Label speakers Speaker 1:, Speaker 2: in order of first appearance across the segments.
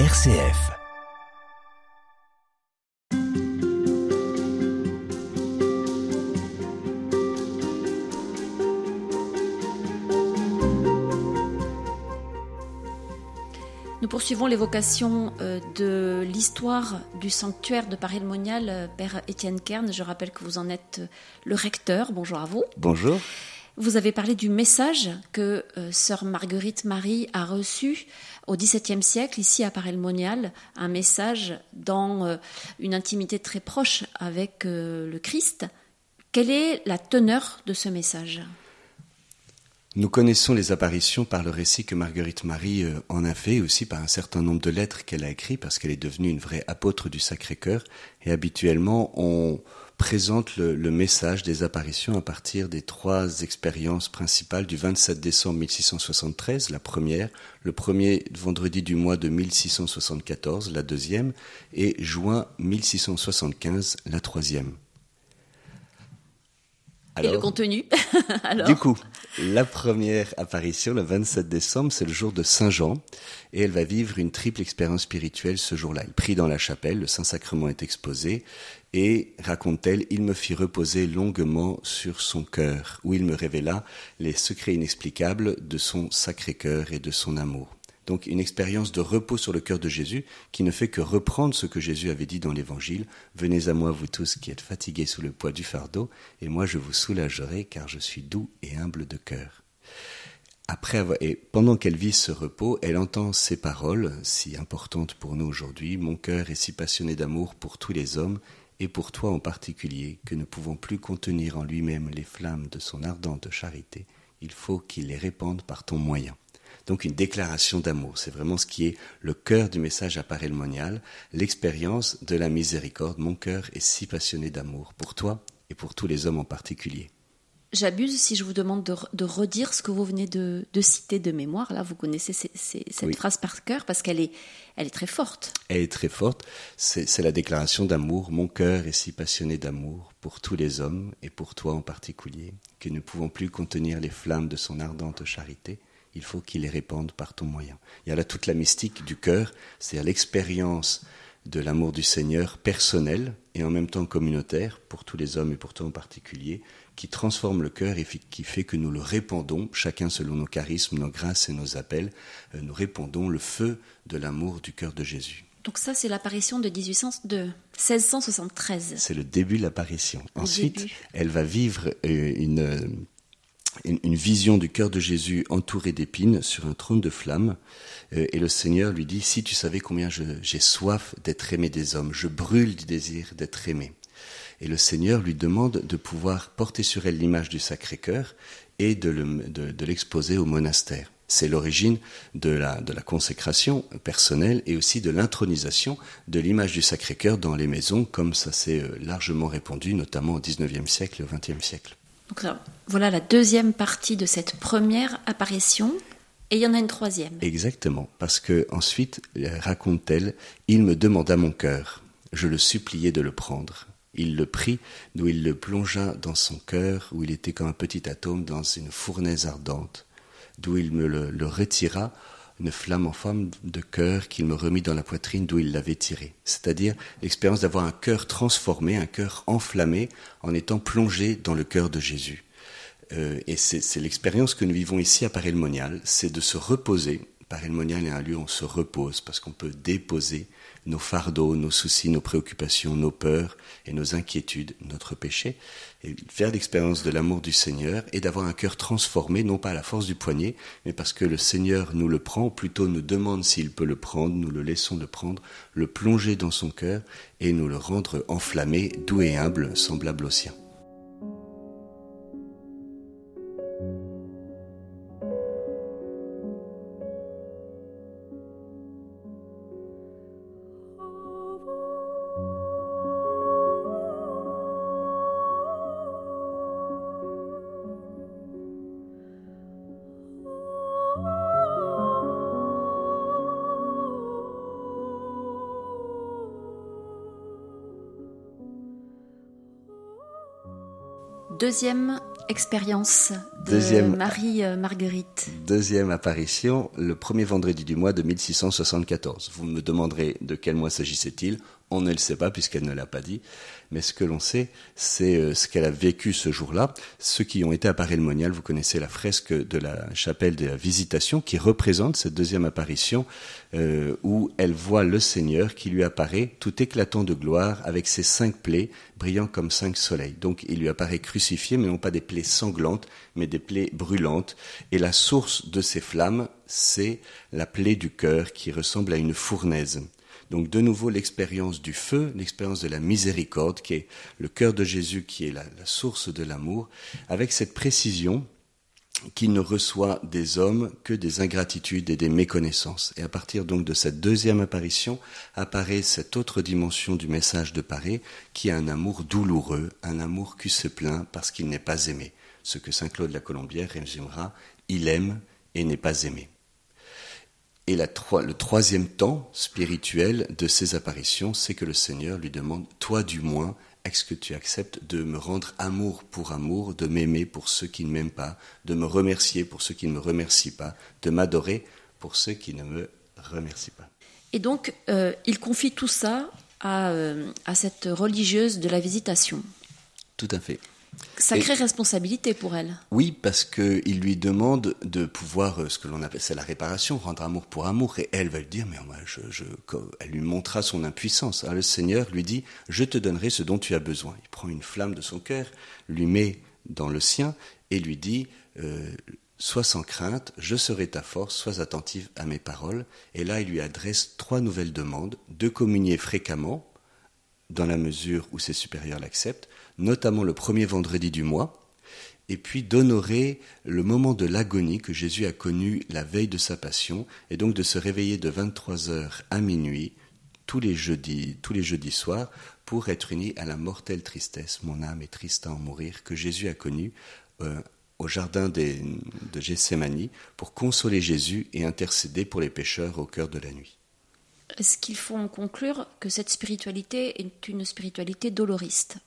Speaker 1: RCF.
Speaker 2: Nous poursuivons l'évocation euh, de l'histoire du sanctuaire de Paris-le-Monial, euh, Père Étienne Kern. Je rappelle que vous en êtes le recteur. Bonjour à vous.
Speaker 3: Bonjour.
Speaker 2: Vous avez parlé du message que sœur Marguerite Marie a reçu au XVIIe siècle, ici à Paray-le-Monial, un message dans une intimité très proche avec le Christ. Quelle est la teneur de ce message?
Speaker 3: Nous connaissons les apparitions par le récit que Marguerite Marie euh, en a fait, aussi par un certain nombre de lettres qu'elle a écrites, parce qu'elle est devenue une vraie apôtre du Sacré-Cœur. Et habituellement, on présente le, le, message des apparitions à partir des trois expériences principales du 27 décembre 1673, la première, le premier vendredi du mois de 1674, la deuxième, et juin 1675, la troisième.
Speaker 2: Alors, et le contenu
Speaker 3: Alors? Du coup, la première apparition, le 27 décembre, c'est le jour de Saint Jean, et elle va vivre une triple expérience spirituelle ce jour-là. Elle prie dans la chapelle, le Saint-Sacrement est exposé, et, raconte-t-elle, il me fit reposer longuement sur son cœur, où il me révéla les secrets inexplicables de son sacré cœur et de son amour. Donc une expérience de repos sur le cœur de Jésus qui ne fait que reprendre ce que Jésus avait dit dans l'Évangile. Venez à moi, vous tous qui êtes fatigués sous le poids du fardeau, et moi je vous soulagerai car je suis doux et humble de cœur. Après avoir, et pendant qu'elle vit ce repos, elle entend ces paroles, si importantes pour nous aujourd'hui. Mon cœur est si passionné d'amour pour tous les hommes, et pour toi en particulier, que ne pouvant plus contenir en lui-même les flammes de son ardente charité, il faut qu'il les répande par ton moyen donc une déclaration d'amour. C'est vraiment ce qui est le cœur du message à monial l'expérience de la miséricorde. Mon cœur est si passionné d'amour pour toi et pour tous les hommes en particulier.
Speaker 2: J'abuse si je vous demande de, redire ce que vous venez de, citer de mémoire. Là, vous connaissez cette phrase par cœur parce qu'elle est, elle est très forte.
Speaker 3: Elle est très forte. C'est la déclaration d'amour. Mon cœur est si passionné d'amour pour tous les hommes et pour toi en particulier que ne pouvons plus contenir les flammes de son ardente charité il faut qu'il les répande par ton moyen. Il y a là toute la mystique du cœur, c'est-à-dire l'expérience de l'amour du Seigneur personnel et en même temps communautaire, pour tous les hommes et pour toi en particulier, qui transforme le cœur et qui fait que nous le répandons, chacun selon nos charismes, nos grâces et nos appels, euh, nous répandons le feu de l'amour du cœur de Jésus.
Speaker 2: Donc ça, c'est l'apparition de, 1800, de 1673.
Speaker 3: C'est le début de l'apparition. Ensuite, elle va vivre euh, une vision du cœur de Jésus entouré d'épines sur un trône de flammes. Euh, et le Seigneur lui dit, si tu savais combien j'ai soif d'être aimé des hommes, je brûle du désir d'être aimé. Et le Seigneur lui demande de pouvoir porter sur elle l'image du Sacré-Cœur et de l'exposer au monastère. C'est l'origine de la, de la consécration personnelle et aussi de l'intronisation de l'image du Sacré-Cœur dans les maisons, comme ça s'est euh, largement répandu, notamment au XIXe siècle et au XXe siècle.
Speaker 2: Voilà la deuxième partie de cette première apparition. Et il y en a une troisième.
Speaker 3: Exactement, parce que ensuite, raconte-t-elle, il me demanda mon cœur, je le suppliai de le prendre. Il le prit, d'où il le plongea dans son cœur, où il était comme un petit atome dans une fournaise ardente, d'où il me le retira une flamme en forme de cœur qu'il me remit dans la poitrine d'où il l'avait tiré. C'est-à-dire l'expérience d'avoir un cœur transformé, un cœur enflammé en étant plongé dans le cœur de Jésus. Euh, et c'est l'expérience que nous vivons ici à Paray-le-Monial, c'est de se reposer. Paray-le-Monial est un lieu où on se repose parce qu'on peut déposer nos fardeaux, nos soucis, nos préoccupations, nos peurs et nos inquiétudes, notre péché, et faire l'expérience de l'amour du Seigneur et d'avoir un cœur transformé, non pas à la force du poignet, mais parce que le Seigneur nous le prend, plutôt nous demande s'il peut le prendre, nous le laissons le prendre, le plonger dans son cœur et nous le rendre enflammé, doux et humble, semblable au sien.
Speaker 2: Deuxième expérience Deuxième, Marie-Marguerite.
Speaker 3: Deuxième apparition, le premier vendredi du mois de 1674. Vous me demanderez de quel mois s'agissait-il On ne le sait pas puisqu'elle ne l'a pas dit. Mais ce que l'on sait, c'est euh, ce qu'elle a vécu ce jour-là. Ceux qui ont été à Paris-le-Monial, vous connaissez la fresque de la chapelle de la Visitation qui représente cette deuxième apparition euh, où elle voit le Seigneur qui lui apparaît tout éclatant de gloire avec ses cinq plaies brillant comme cinq soleils. Donc il lui apparaît crucifié, mais non pas des plaies sanglantes, mais des plaies brûlantes. Et la source de ces flammes, c'est la plaie du cœur qui ressemble à une fournaise. Donc de nouveau l'expérience du feu, l'expérience de la miséricorde, qui est le cœur de Jésus, qui est la, source de l'amour, avec cette précision qu'il ne reçoit des hommes que des ingratitudes et des méconnaissances. Et à partir donc de cette deuxième apparition apparaît cette autre dimension du message de Paris, qui est un amour douloureux, un amour qui se plaint parce qu'il n'est pas aimé. Ce que saint Claude la Colombière résumera, il aime et n'est pas aimé. Et le troisième temps spirituel de ces apparitions, c'est que le Seigneur lui demande, toi du moins, est-ce que tu acceptes de me rendre amour pour amour, de m'aimer pour ceux qui ne m'aiment pas, de me remercier pour ceux qui ne me remercient pas, de m'adorer pour ceux qui ne me remercient pas?
Speaker 2: Et donc, euh, il confie tout ça à, euh, à cette religieuse de la visitation.
Speaker 3: Tout à fait.
Speaker 2: Sacrée responsabilité pour elle.
Speaker 3: Oui, parce qu'il lui demande de pouvoir, euh, ce que l'on appelle, c'est la réparation, rendre amour pour amour. Et elle va lui dire, mais moi, je, je, elle lui montrera son impuissance. le Seigneur lui dit, je te donnerai ce dont tu as besoin. Il prend une flamme de son cœur, lui met dans le sien et lui dit, euh, sois sans crainte, je serai ta force, sois attentive à mes paroles. Et là, il lui adresse trois nouvelles demandes, de communier fréquemment, dans la mesure où ses supérieurs l'acceptent, notamment le premier vendredi du mois, et puis d'honorer le moment de l'agonie que Jésus a connu la veille de sa passion, et donc de se réveiller de 23 heures à minuit tous les jeudis, tous les jeudis soirs, pour être uni à la mortelle tristesse, mon âme est triste à en mourir, que Jésus a connue euh, au jardin de Gethsemane, pour consoler Jésus et intercéder pour les pécheurs au cœur de la nuit.
Speaker 2: Est-ce qu'il faut en conclure que cette spiritualité est une spiritualité doloriste?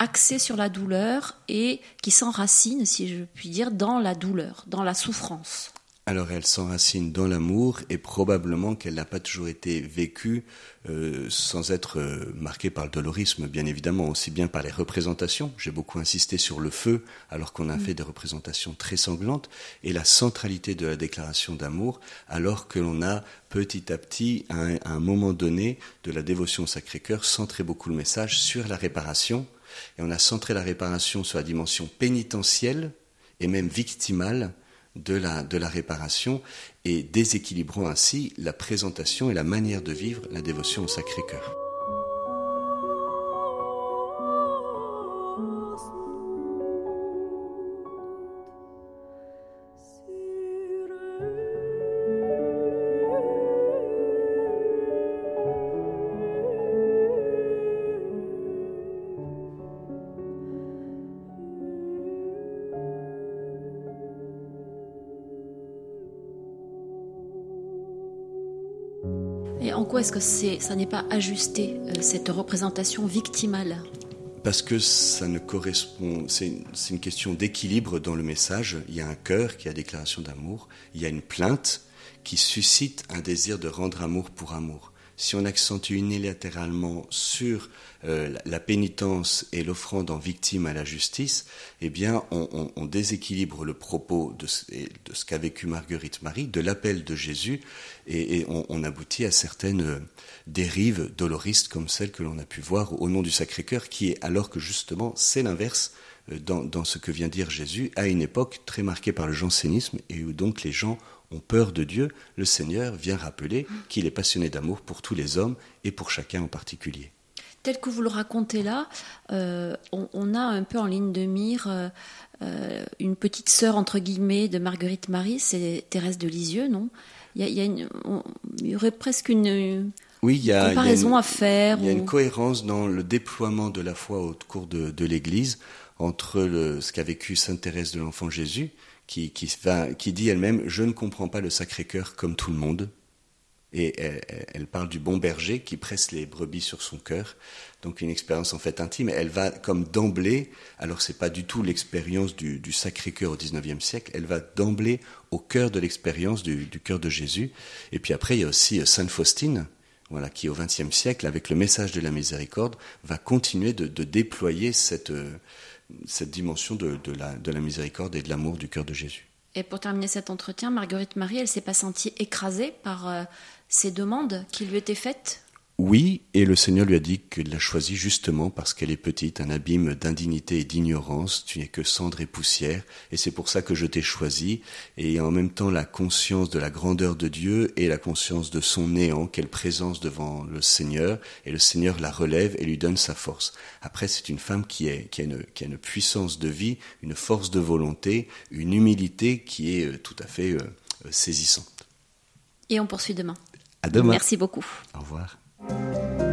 Speaker 2: Axée sur la douleur et qui s'enracine, si je puis dire, dans la douleur, dans la souffrance.
Speaker 3: Alors elle s'enracine dans l'amour et probablement qu'elle n'a pas toujours été vécue euh, sans être euh, marquée par le dolorisme, bien évidemment, aussi bien par les représentations. J'ai beaucoup insisté sur le feu alors qu'on a mm. fait des représentations très sanglantes et la centralité de la déclaration d'amour alors que l'on a petit à petit, à un moment donné de la dévotion au Sacré-Cœur, centré beaucoup le message sur la réparation et on a centré la réparation sur la dimension pénitentielle et même victimale de la, de la réparation et déséquilibrant ainsi la présentation et la manière de vivre la dévotion au Sacré-Cœur.
Speaker 2: En quoi est-ce que ça n'est pas ajusté, euh, cette représentation victimale?
Speaker 3: Parce que ça ne correspond, c'est une question d'équilibre dans le message. Il y a un cœur qui a déclaration d'amour, il y a une plainte qui suscite un désir de rendre amour pour amour si on accentue unilatéralement sur euh, la pénitence et l'offrande en victime à la justice, eh bien, on, déséquilibre le propos de, ce qu'a vécu Marguerite Marie, de l'appel de Jésus, et, on, aboutit à certaines euh, dérives doloristes comme celles que l'on a pu voir au nom du Sacré-Cœur, qui est alors que justement c'est l'inverse euh, dans, dans, ce que vient dire Jésus, à une époque très marquée par le jansénisme et où donc les gens ont peur de Dieu, le Seigneur vient rappeler qu'il est passionné d'amour pour tous les hommes et pour chacun en particulier.
Speaker 2: Tel que vous le racontez là, euh, on, a un peu en ligne de mire euh, euh, une petite sœur, entre guillemets, de Marguerite Marie, c'est Thérèse de Lisieux, non? Il y, aurait presque une, comparaison à faire.
Speaker 3: Il y a une cohérence dans le déploiement de la foi au cours de, l'Église entre ce qu'a vécu Sainte Thérèse de l'Enfant Jésus, qui, qui, qui dit elle-même Je ne comprends pas le Sacré-Cœur comme tout le monde. Et elle, parle du bon berger qui presse les brebis sur son cœur. Donc une expérience en fait intime. Elle va comme d'emblée, alors c'est pas du tout l'expérience du, Sacré-Cœur au XIXe siècle, elle va d'emblée au cœur de l'expérience du, cœur de Jésus. Et puis après, il y a aussi euh, Sainte Faustine, voilà, qui au XXe siècle, avec le message de la miséricorde, va continuer de, déployer cette, euh, cette dimension de, la, de la miséricorde et de l'amour du cœur de Jésus.
Speaker 2: Et pour terminer cet entretien, Marguerite Marie, elle s'est pas sentie écrasée par euh, ces demandes qui lui étaient faites?
Speaker 3: Oui, et le Seigneur lui a dit qu'il l'a choisie justement parce qu'elle est petite, un abîme d'indignité et d'ignorance, tu n'es que cendre et poussière, et c'est pour ça que je t'ai choisi, et en même temps la conscience de la grandeur de Dieu et la conscience de son néant, quelle présence devant le Seigneur, et le Seigneur la relève et lui donne sa force. Après, c'est une femme qui, est, qui, a une, qui a une puissance de vie, une force de volonté, une humilité qui est euh, tout à fait euh, saisissante.
Speaker 2: Et on poursuit demain.
Speaker 3: À demain.
Speaker 2: Merci beaucoup.
Speaker 3: Au revoir. Música